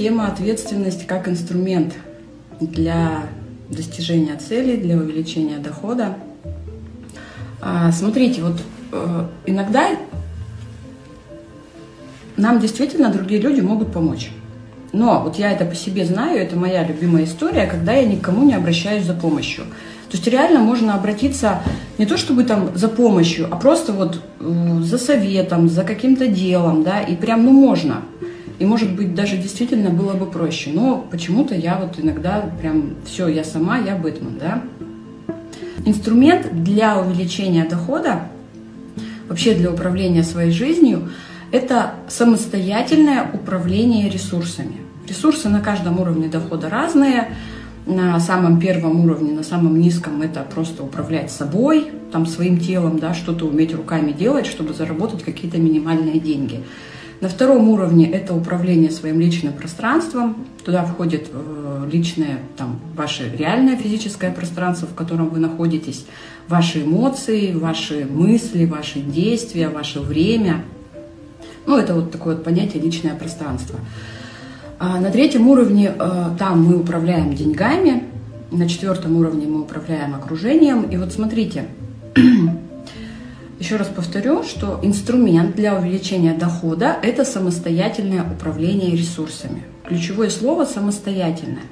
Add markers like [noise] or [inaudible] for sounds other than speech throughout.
тема ответственности как инструмент для достижения целей, для увеличения дохода. А, смотрите, вот э, иногда нам действительно другие люди могут помочь. Но вот я это по себе знаю, это моя любимая история, когда я никому не обращаюсь за помощью. То есть реально можно обратиться не то чтобы там за помощью, а просто вот э, за советом, за каким-то делом, да, и прям, ну, можно. И, может быть, даже действительно было бы проще. Но почему-то я вот иногда прям, все, я сама, я Бэтмен, да. Инструмент для увеличения дохода, вообще для управления своей жизнью, это самостоятельное управление ресурсами. Ресурсы на каждом уровне дохода разные на самом первом уровне, на самом низком это просто управлять собой, там своим телом, да, что-то уметь руками делать, чтобы заработать какие-то минимальные деньги. На втором уровне это управление своим личным пространством. Туда входит э, личное, там, ваше реальное физическое пространство, в котором вы находитесь, ваши эмоции, ваши мысли, ваши действия, ваше время. Ну, это вот такое вот понятие личное пространство. А на третьем уровне э, там мы управляем деньгами, на четвертом уровне мы управляем окружением. И вот смотрите, [clears throat] еще раз повторю, что инструмент для увеличения дохода – это самостоятельное управление ресурсами. Ключевое слово «самостоятельное».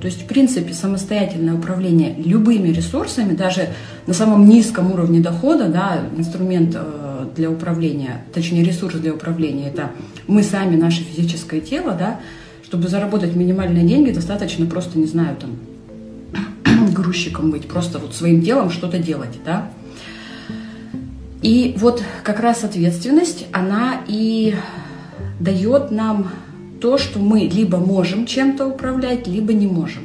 То есть, в принципе, самостоятельное управление любыми ресурсами, даже на самом низком уровне дохода, да, инструмент э, для управления, точнее, ресурс для управления, это мы сами, наше физическое тело, да, чтобы заработать минимальные деньги, достаточно просто, не знаю, там, [clears throat] грузчиком быть, просто вот своим делом что-то делать, да. И вот как раз ответственность, она и дает нам то, что мы либо можем чем-то управлять, либо не можем.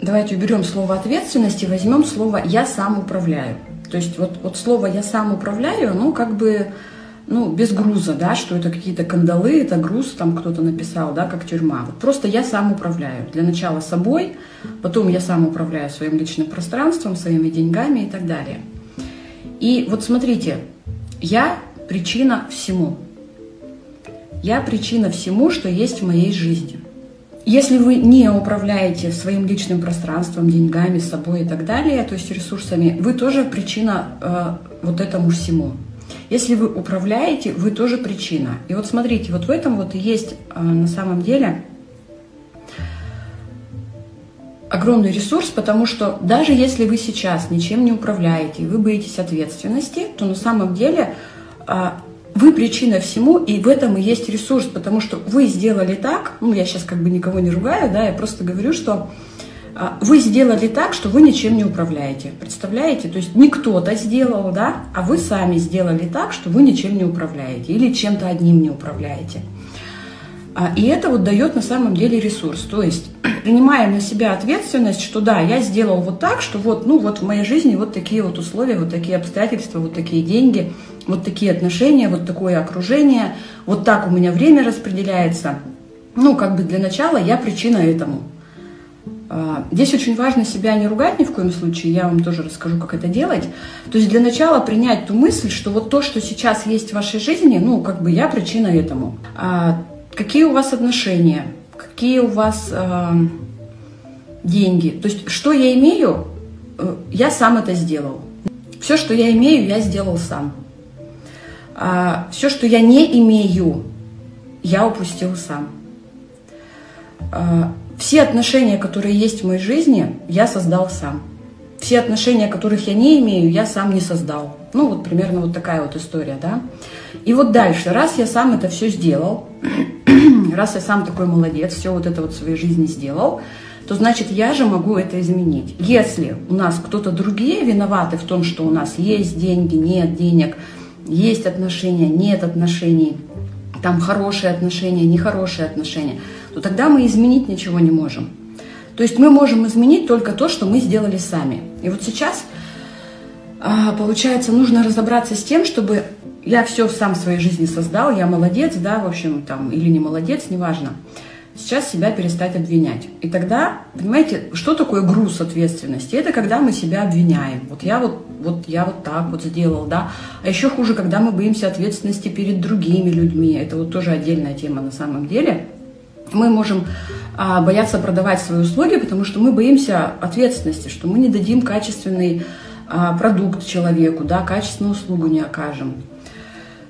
Давайте уберем слово ответственность и возьмем слово «я сам управляю». То есть вот, вот слово «я сам управляю», ну как бы ну, без груза, да, что это какие-то кандалы, это груз, там кто-то написал, да, как тюрьма. Вот просто я сам управляю. Для начала собой, потом я сам управляю своим личным пространством, своими деньгами и так далее. И вот смотрите, я причина всему. Я причина всему, что есть в моей жизни. Если вы не управляете своим личным пространством, деньгами, собой и так далее, то есть ресурсами, вы тоже причина э, вот этому всему. Если вы управляете, вы тоже причина. И вот смотрите, вот в этом вот и есть э, на самом деле огромный ресурс, потому что даже если вы сейчас ничем не управляете, вы боитесь ответственности, то на самом деле э, вы причина всему, и в этом и есть ресурс, потому что вы сделали так, ну я сейчас как бы никого не ругаю, да, я просто говорю, что а, вы сделали так, что вы ничем не управляете. Представляете? То есть не кто-то сделал, да, а вы сами сделали так, что вы ничем не управляете или чем-то одним не управляете. А, и это вот дает на самом деле ресурс. То есть [clears throat] принимая на себя ответственность, что да, я сделал вот так, что вот, ну вот в моей жизни вот такие вот условия, вот такие обстоятельства, вот такие деньги, вот такие отношения, вот такое окружение, вот так у меня время распределяется. Ну, как бы для начала я причина этому. А, здесь очень важно себя не ругать ни в коем случае, я вам тоже расскажу, как это делать. То есть для начала принять ту мысль, что вот то, что сейчас есть в вашей жизни, ну, как бы я причина этому. Какие у вас отношения, какие у вас а, деньги, то есть что я имею, э, я сам это сделал. Все, что я имею, я сделал сам. А все, что я не имею, я упустил сам. А, все отношения, которые есть в моей жизни, я создал сам. Все отношения, которых я не имею, я сам не создал. Ну, вот примерно вот такая вот история, да. И вот дальше, раз я сам это все сделал, раз я сам такой молодец, все вот это вот в своей жизни сделал, то значит я же могу это изменить. Если у нас кто-то другие виноваты в том, что у нас есть деньги, нет денег, есть отношения, нет отношений, там хорошие отношения, нехорошие отношения – то тогда мы изменить ничего не можем. То есть мы можем изменить только то, что мы сделали сами. И вот сейчас, получается, нужно разобраться с тем, чтобы я все сам в своей жизни создал, я молодец, да, в общем, там, или не молодец, неважно. Сейчас себя перестать обвинять. И тогда, понимаете, что такое груз ответственности? Это когда мы себя обвиняем. Вот я вот, вот я вот так вот сделал, да. А еще хуже, когда мы боимся ответственности перед другими людьми. Это вот тоже отдельная тема на самом деле. Мы можем а, бояться продавать свои услуги, потому что мы боимся ответственности, что мы не дадим качественный а, продукт человеку, да, качественную услугу не окажем.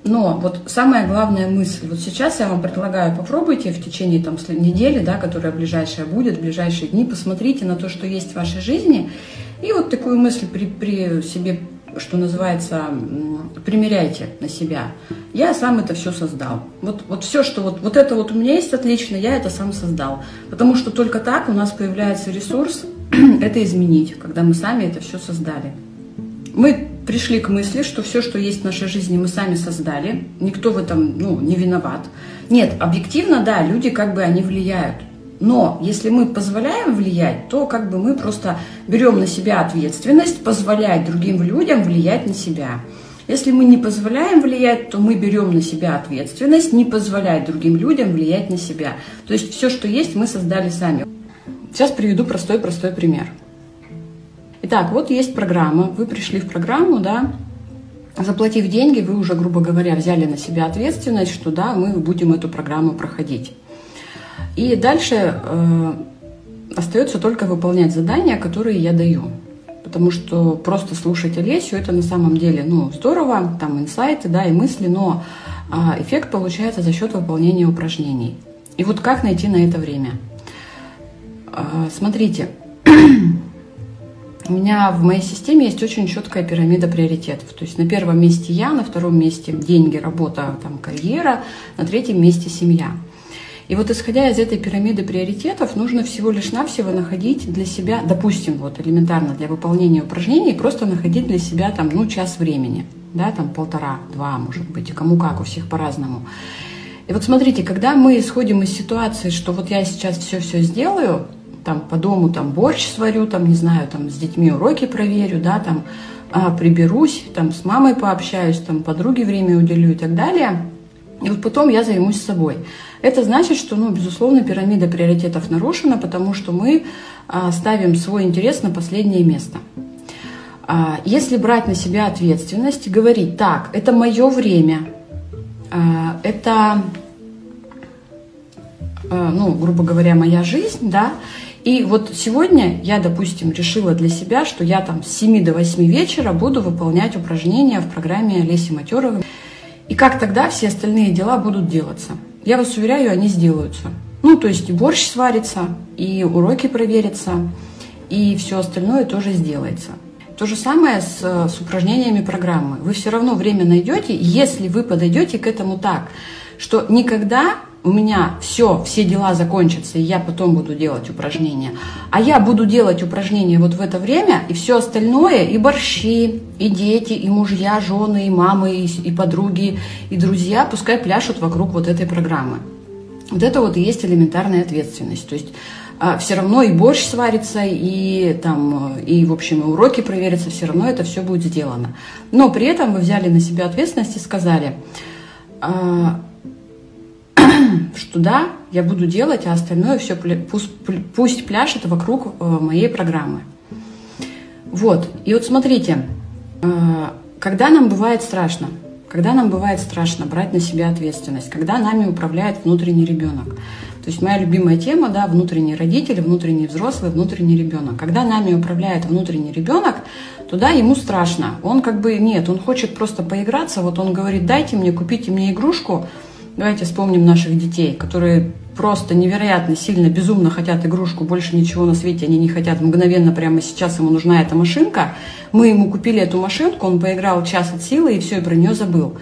Но вот самая главная мысль, вот сейчас я вам предлагаю, попробуйте в течение там, недели, да, которая ближайшая будет, в ближайшие дни, посмотрите на то, что есть в вашей жизни, и вот такую мысль при, при себе, что называется, примеряйте на себя. Я сам это все создал. Вот, вот все, что вот, вот это вот у меня есть отлично, я это сам создал. Потому что только так у нас появляется ресурс [clears throat] это изменить, когда мы сами это все создали. Мы пришли к мысли, что все, что есть в нашей жизни, мы сами создали. Никто в этом ну, не виноват. Нет, объективно, да, люди как бы они влияют. Но если мы позволяем влиять, то как бы мы просто берем на себя ответственность, позволять другим людям влиять на себя. Если мы не позволяем влиять, то мы берем на себя ответственность, не позволять другим людям влиять на себя. То есть все, что есть, мы создали сами. Сейчас приведу простой-простой пример. Итак, вот есть программа, вы пришли в программу, да, заплатив деньги, вы уже, грубо говоря, взяли на себя ответственность, что да, мы будем эту программу проходить. И дальше э, остается только выполнять задания, которые я даю. Потому что просто слушать Олесю, это на самом деле, ну, здорово, там инсайты, да, и мысли, но э, эффект получается за счет выполнения упражнений. И вот как найти на это время? Э, смотрите, [clears throat] у меня в моей системе есть очень четкая пирамида приоритетов. То есть на первом месте я, на втором месте деньги, работа, там, карьера, на третьем месте семья. И вот исходя из этой пирамиды приоритетов, нужно всего лишь навсего находить для себя, допустим, вот элементарно для выполнения упражнений, просто находить для себя там, ну, час времени, да, там полтора, два, может быть, кому как, у всех по-разному. И вот смотрите, когда мы исходим из ситуации, что вот я сейчас все-все сделаю, там по дому там борщ сварю, там, не знаю, там с детьми уроки проверю, да, там а, приберусь, там с мамой пообщаюсь, там подруге время уделю и так далее. И вот потом я займусь собой. Это значит, что, ну, безусловно, пирамида приоритетов нарушена, потому что мы а, ставим свой интерес на последнее место. А, если брать на себя ответственность и говорить, так, это мое время, а, это, а, ну, грубо говоря, моя жизнь, да, и вот сегодня я, допустим, решила для себя, что я там с 7 до 8 вечера буду выполнять упражнения в программе Леси Матеровой. И как тогда все остальные дела будут делаться? Я вас уверяю, они сделаются. Ну, то есть и борщ сварится, и уроки проверятся, и все остальное тоже сделается. То же самое с, с упражнениями программы. Вы все равно время найдете, если вы подойдете к этому так, что никогда у меня все, все дела закончатся, и я потом буду делать упражнения. А я буду делать упражнения вот в это время, и все остальное, и борщи, и дети, и мужья, жены, и мамы, и, и подруги, и друзья, пускай пляшут вокруг вот этой программы. Вот это вот и есть элементарная ответственность. То есть а, все равно и борщ сварится, и там, и, в общем, и уроки проверятся, все равно это все будет сделано. Но при этом вы взяли на себя ответственность и сказали, а, что да, я буду делать, а остальное все пусть, пусть пляшет вокруг э, моей программы. Вот, и вот смотрите, э, когда нам бывает страшно, когда нам бывает страшно брать на себя ответственность, когда нами управляет внутренний ребенок. То есть моя любимая тема, да, внутренний родитель, внутренний взрослый, внутренний ребенок. Когда нами управляет внутренний ребенок, то да, ему страшно. Он как бы, нет, он хочет просто поиграться, вот он говорит, дайте мне, купите мне игрушку, Давайте вспомним наших детей, которые просто невероятно сильно, безумно хотят игрушку, больше ничего на свете они не хотят. Мгновенно прямо сейчас ему нужна эта машинка. Мы ему купили эту машинку, он поиграл час от силы и все, и про нее забыл.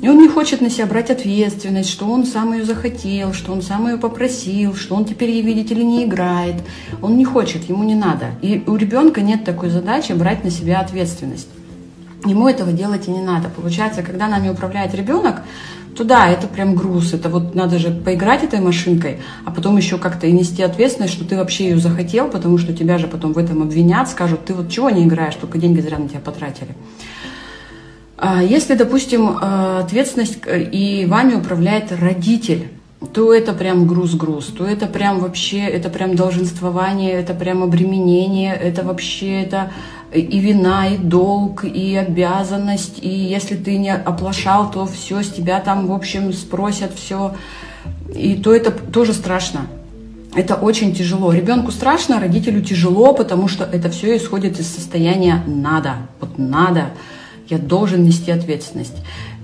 И он не хочет на себя брать ответственность, что он сам ее захотел, что он сам ее попросил, что он теперь ей, видите ли, не играет. Он не хочет, ему не надо. И у ребенка нет такой задачи брать на себя ответственность. Ему этого делать и не надо. Получается, когда нами управляет ребенок, то да, это прям груз. Это вот надо же поиграть этой машинкой, а потом еще как-то и нести ответственность, что ты вообще ее захотел, потому что тебя же потом в этом обвинят, скажут, ты вот чего не играешь, только деньги зря на тебя потратили. А если, допустим, э, ответственность э, и вами управляет родитель, то это прям груз-груз, то это прям вообще, это прям долженствование, это прям обременение, это вообще, это и вина, и долг, и обязанность, и если ты не оплошал, то все с тебя там, в общем, спросят все. и то это тоже страшно. Это очень тяжело. Ребенку страшно, родителю тяжело, потому что это все исходит из состояния «надо». Вот «надо». Я должен нести ответственность.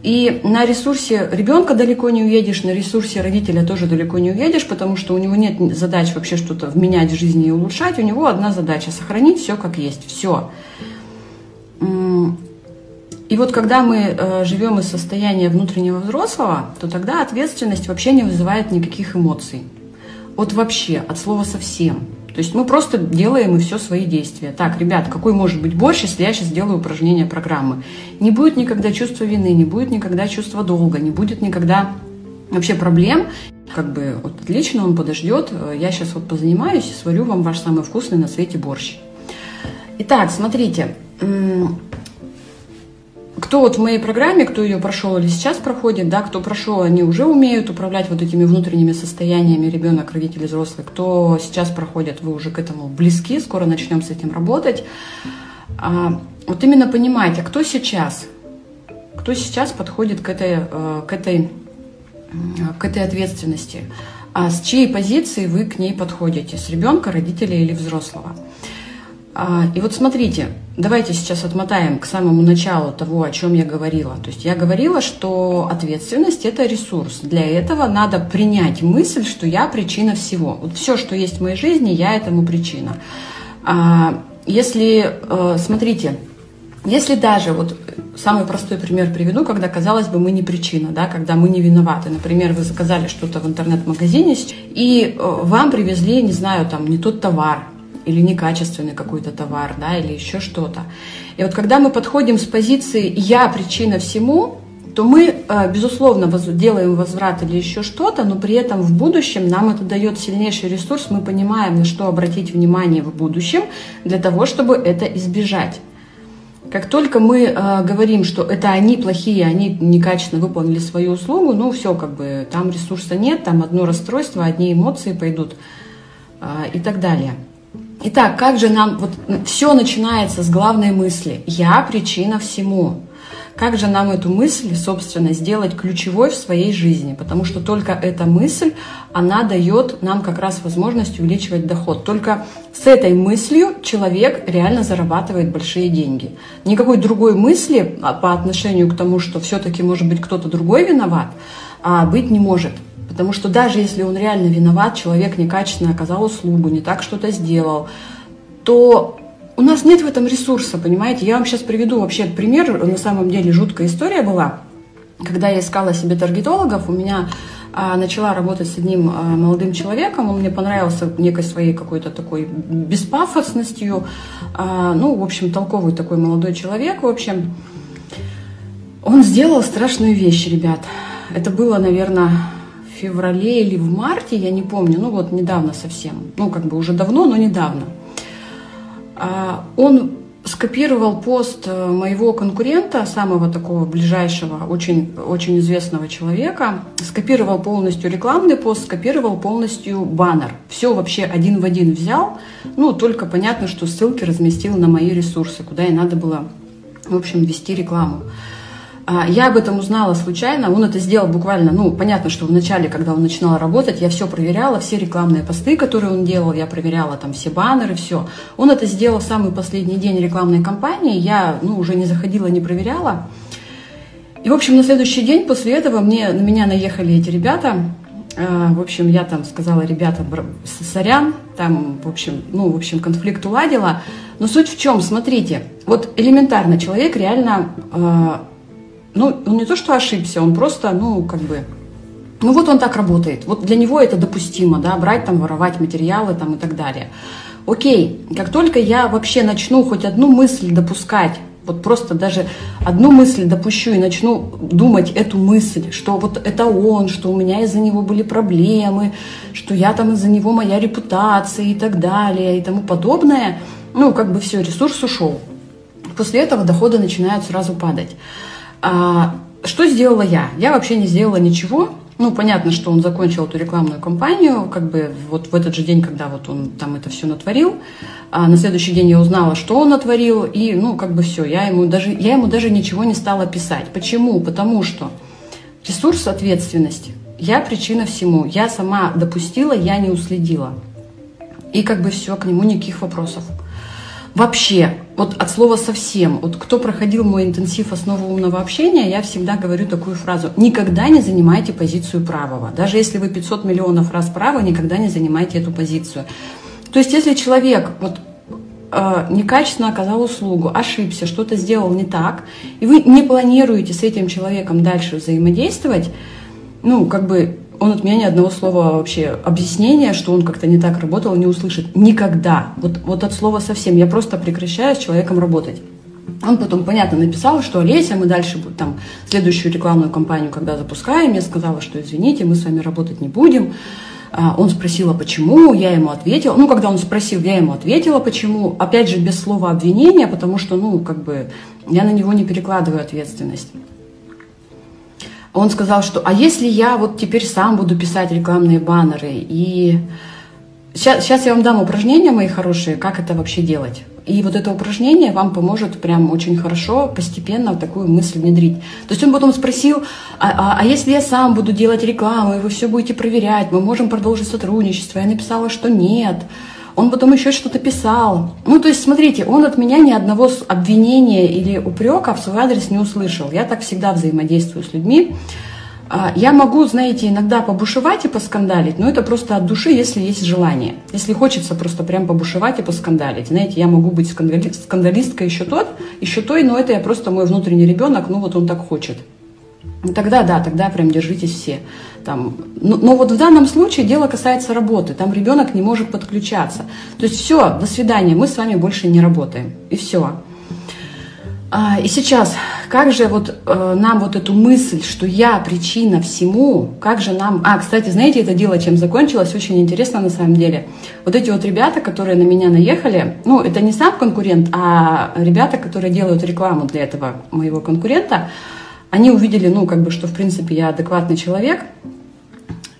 И на ресурсе ребенка далеко не уедешь, на ресурсе родителя тоже далеко не уедешь, потому что у него нет задач вообще что-то вменять в жизни и улучшать. У него одна задача – сохранить все как есть. Все. И вот когда мы э, живем из состояния внутреннего взрослого, то тогда ответственность вообще не вызывает никаких эмоций. Вот вообще, от слова совсем. То есть мы просто делаем и все свои действия. Так, ребят, какой может быть борщ, если я сейчас делаю упражнение программы? Не будет никогда чувства вины, не будет никогда чувства долга, не будет никогда вообще проблем. Как бы вот отлично, он подождет. Я сейчас вот позанимаюсь и сварю вам ваш самый вкусный на свете борщ. Итак, смотрите, кто вот в моей программе, кто ее прошел или сейчас проходит, да, кто прошел, они уже умеют управлять вот этими внутренними состояниями ребенок, родители, взрослый. Кто сейчас проходит, вы уже к этому близки, скоро начнем с этим работать. А, вот именно понимайте, кто сейчас, кто сейчас подходит к этой, э, к этой, к этой ответственности, а с чьей позиции вы к ней подходите, с ребенка, родителя или взрослого. А, и вот смотрите, давайте сейчас отмотаем к самому началу того, о чем я говорила. То есть я говорила, что ответственность – это ресурс. Для этого надо принять мысль, что я причина всего. Вот все, что есть в моей жизни, я этому причина. А, если, э, смотрите, если даже, вот самый простой пример приведу, когда, казалось бы, мы не причина, да, когда мы не виноваты. Например, вы заказали что-то в интернет-магазине, и э, вам привезли, не знаю, там, не тот товар, или некачественный какой-то товар, да, или еще что-то. И вот когда мы подходим с позиции «я причина всему», то мы, э, безусловно, делаем возврат или еще что-то, но при этом в будущем нам это дает сильнейший ресурс, мы понимаем, на что обратить внимание в будущем для того, чтобы это избежать. Как только мы э, говорим, что это они плохие, они некачественно выполнили свою услугу, ну все, как бы там ресурса нет, там одно расстройство, одни эмоции пойдут э, и так далее. Итак, как же нам, вот все начинается с главной мысли «я причина всему». Как же нам эту мысль, собственно, сделать ключевой в своей жизни? Потому что только эта мысль, она дает нам как раз возможность увеличивать доход. Только с этой мыслью человек реально зарабатывает большие деньги. Никакой другой мысли а, по отношению к тому, что все-таки может быть кто-то другой виноват, а, быть не может. Потому что даже если он реально виноват, человек некачественно оказал услугу, не так что-то сделал, то у нас нет в этом ресурса, понимаете? Я вам сейчас приведу вообще пример. На самом деле жуткая история была. Когда я искала себе таргетологов, у меня а, начала работать с одним а, молодым человеком, он мне понравился некой своей какой-то такой беспафосностью, а, ну, в общем, толковый такой молодой человек, в общем. Он сделал страшную вещь, ребят. Это было, наверное, феврале или в марте, я не помню, ну вот недавно совсем, ну как бы уже давно, но недавно. А, он скопировал пост э, моего конкурента, самого такого ближайшего, очень, очень известного человека, скопировал полностью рекламный пост, скопировал полностью баннер. Все вообще один в один взял, ну только понятно, что ссылки разместил на мои ресурсы, куда и надо было, в общем, вести рекламу. А, я об этом узнала случайно, он это сделал буквально, ну, понятно, что в начале, когда он начинал работать, я все проверяла, все рекламные посты, которые он делал, я проверяла там все баннеры, все. Он это сделал в самый последний день рекламной кампании, я, ну, уже не заходила, не проверяла. И, в общем, на следующий день после этого мне, на меня наехали эти ребята, а, в общем, я там сказала, ребята, сорян, там, в общем, ну, в общем, конфликт уладила. Но суть в чем, смотрите, вот элементарно человек реально а, ну, он не то, что ошибся, он просто, ну, как бы, ну вот он так работает. Вот для него это допустимо, да, брать там, воровать материалы там и так далее. Окей, как только я вообще начну хоть одну мысль допускать, вот просто даже одну мысль допущу и начну думать эту мысль, что вот это он, что у меня из-за него были проблемы, что я там из-за него моя репутация и так далее и тому подобное, ну, как бы все, ресурс ушел. После этого доходы начинают сразу падать. А, что сделала я? Я вообще не сделала ничего. Ну, понятно, что он закончил эту рекламную кампанию, как бы вот в этот же день, когда вот он там это все натворил. А на следующий день я узнала, что он натворил, и, ну, как бы все, я ему даже, я ему даже ничего не стала писать. Почему? Потому что ресурс ответственности Я причина всему. Я сама допустила, я не уследила. И как бы все, к нему никаких вопросов. Вообще, вот от слова совсем, вот кто проходил мой интенсив основы умного общения, я всегда говорю такую фразу. Никогда не занимайте позицию правого. Даже если вы 500 миллионов раз правы, никогда не занимайте эту позицию. То есть, если человек вот, э, некачественно оказал услугу, ошибся, что-то сделал не так, и вы не планируете с этим человеком дальше взаимодействовать, ну, как бы он от меня ни одного слова вообще объяснения, что он как-то не так работал, не услышит. Никогда. Вот, вот от слова совсем. Я просто прекращаю с человеком работать. Он потом, понятно, написал, что Олеся, мы дальше там следующую рекламную кампанию, когда запускаем, я сказала, что извините, мы с вами работать не будем. А, он спросил, а почему, я ему ответила. Ну, когда он спросил, я ему ответила, почему. Опять же, без слова обвинения, потому что, ну, как бы, я на него не перекладываю ответственность он сказал, что а если я вот теперь сам буду писать рекламные баннеры и сейчас, сейчас я вам дам упражнения мои хорошие, как это вообще делать. И вот это упражнение вам поможет прям очень хорошо постепенно такую мысль внедрить. То есть он потом спросил, а, а, а если я сам буду делать рекламу, и вы все будете проверять, мы можем продолжить сотрудничество? Я написала, что нет. Он потом еще что-то писал. Ну, то есть, смотрите, он от меня ни одного обвинения или упрека в свой адрес не услышал. Я так всегда взаимодействую с людьми. А, я могу, знаете, иногда побушевать и поскандалить, но это просто от души, если есть желание. Если хочется просто прям побушевать и поскандалить. Знаете, я могу быть скандалисткой еще тот, еще той, но это я просто мой внутренний ребенок, ну вот он так хочет. Тогда да, тогда прям держитесь все. Там. Но, но вот в данном случае дело касается работы. Там ребенок не может подключаться. То есть все, до свидания, мы с вами больше не работаем. И все. А, и сейчас, как же вот э, нам вот эту мысль, что я причина всему, как же нам... А, кстати, знаете, это дело чем закончилось? Очень интересно на самом деле. Вот эти вот ребята, которые на меня наехали, ну, это не сам конкурент, а ребята, которые делают рекламу для этого моего конкурента, они увидели, ну, как бы, что, в принципе, я адекватный человек,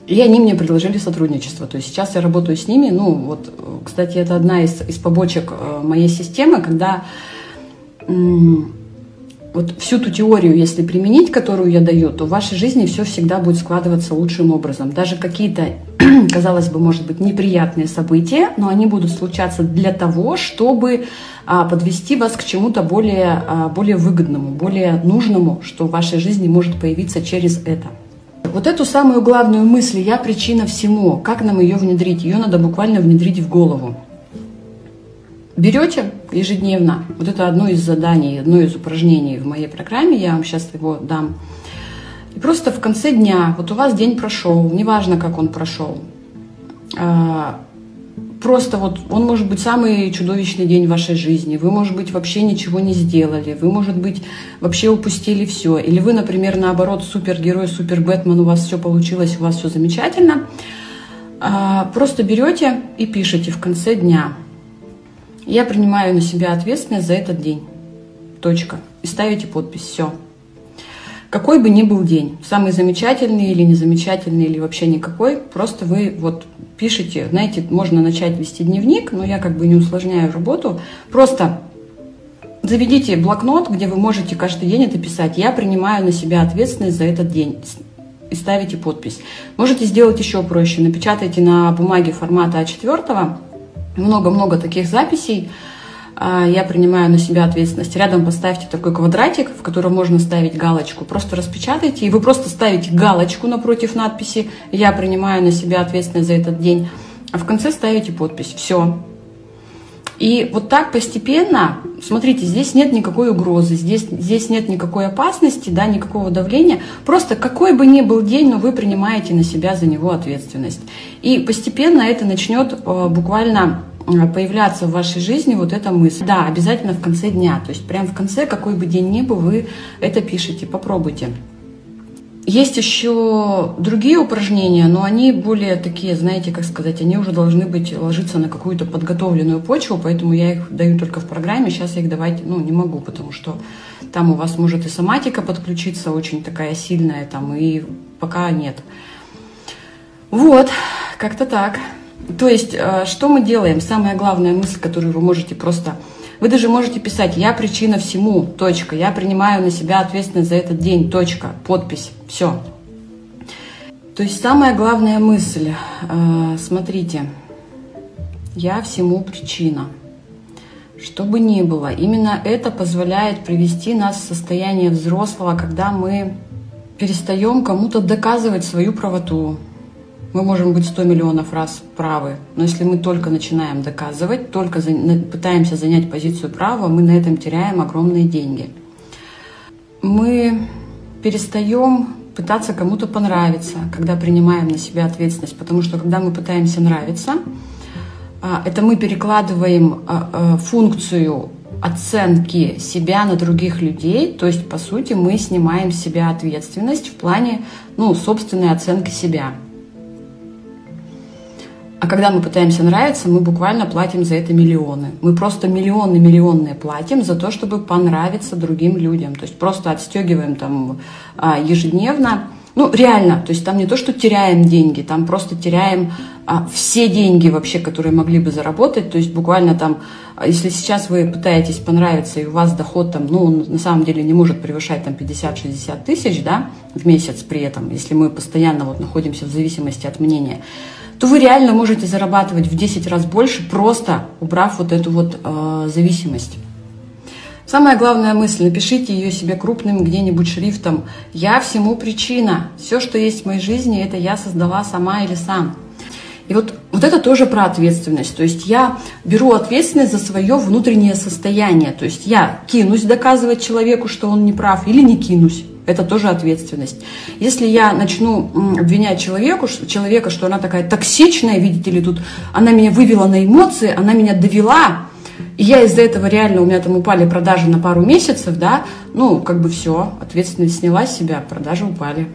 и они мне предложили сотрудничество. То есть сейчас я работаю с ними. Ну, вот, кстати, это одна из, из побочек э, моей системы, когда вот всю ту теорию, если применить, которую я даю, то в вашей жизни все всегда будет складываться лучшим образом. Даже какие-то, [clears throat] казалось бы, может быть, неприятные события, но они будут случаться для того, чтобы а, подвести вас к чему-то более, а, более выгодному, более нужному, что в вашей жизни может появиться через это. Вот эту самую главную мысль «я причина всему», как нам ее внедрить? Ее надо буквально внедрить в голову. Берете ежедневно, вот это одно из заданий, одно из упражнений в моей программе, я вам сейчас его дам. И просто в конце дня, вот у вас день прошел, неважно, как он прошел, а, просто вот он может быть самый чудовищный день в вашей жизни. Вы, может быть, вообще ничего не сделали. Вы, может быть, вообще упустили все. Или вы, например, наоборот, супергерой, супер Бэтмен, у вас все получилось, у вас все замечательно. А, просто берете и пишете в конце дня. Я принимаю на себя ответственность за этот день. Точка. И ставите подпись. Все. Какой бы ни был день, самый замечательный или незамечательный, или вообще никакой, просто вы вот пишите, знаете, можно начать вести дневник, но я как бы не усложняю работу, просто заведите блокнот, где вы можете каждый день это писать. Я принимаю на себя ответственность за этот день и ставите подпись. Можете сделать еще проще. Напечатайте на бумаге формата А4 много-много таких записей, а, я принимаю на себя ответственность. Рядом поставьте такой квадратик, в котором можно ставить галочку. Просто распечатайте, и вы просто ставите галочку напротив надписи «Я принимаю на себя ответственность за этот день», а в конце ставите подпись «Все». И вот так постепенно, смотрите, здесь нет никакой угрозы, здесь, здесь нет никакой опасности, да, никакого давления. Просто какой бы ни был день, но вы принимаете на себя за него ответственность. И постепенно это начнет э, буквально Э, появляться в вашей жизни вот эта мысль. Да, обязательно в конце дня. То есть прям в конце, какой бы день ни был, вы это пишете. Попробуйте. Есть еще другие упражнения, но они более такие, знаете, как сказать, они уже должны быть ложиться на какую-то подготовленную почву, поэтому я их даю только в программе. Сейчас я их давать, ну, не могу, потому что там у вас может и соматика подключиться очень такая сильная, там, и пока нет. Вот, как-то так. То есть, э, что мы делаем? Самая главная мысль, которую вы можете просто... Вы даже можете писать «Я причина всему», точка. «Я принимаю на себя ответственность за этот день», точка. Подпись. Все. То есть самая главная мысль, э, смотрите, я всему причина. Что бы ни было, именно это позволяет привести нас в состояние взрослого, когда мы перестаем кому-то доказывать свою правоту. Мы можем быть 100 миллионов раз правы, но если мы только начинаем доказывать, только за, пытаемся занять позицию права, мы на этом теряем огромные деньги. Мы перестаем пытаться кому-то понравиться, когда принимаем на себя ответственность, потому что когда мы пытаемся нравиться, а, это мы перекладываем а, а, функцию оценки себя на других людей, то есть, по сути, мы снимаем с себя ответственность в плане ну, собственной оценки себя. А когда мы пытаемся нравиться, мы буквально платим за это миллионы. Мы просто миллионы миллионные платим за то, чтобы понравиться другим людям. То есть просто отстегиваем там ежедневно ну, реально, то есть там не то, что теряем деньги, там просто теряем а, все деньги вообще, которые могли бы заработать. То есть буквально там, а, если сейчас вы пытаетесь понравиться, и у вас доход там, ну, на самом деле не может превышать там 50-60 тысяч, да, в месяц при этом, если мы постоянно вот находимся в зависимости от мнения, то вы реально можете зарабатывать в 10 раз больше, просто убрав вот эту вот э, зависимость. Самая главная мысль, напишите ее себе крупным где-нибудь шрифтом. Я всему причина. Все, что есть в моей жизни, это я создала сама или сам. И вот, вот это тоже про ответственность. То есть я беру ответственность за свое внутреннее состояние. То есть я кинусь доказывать человеку, что он не прав, или не кинусь. Это тоже ответственность. Если я начну обвинять человеку, человека, что она такая токсичная, видите ли, тут она меня вывела на эмоции, она меня довела, и я из-за этого реально, у меня там упали продажи на пару месяцев, да, ну, как бы все, ответственность сняла с себя, продажи упали.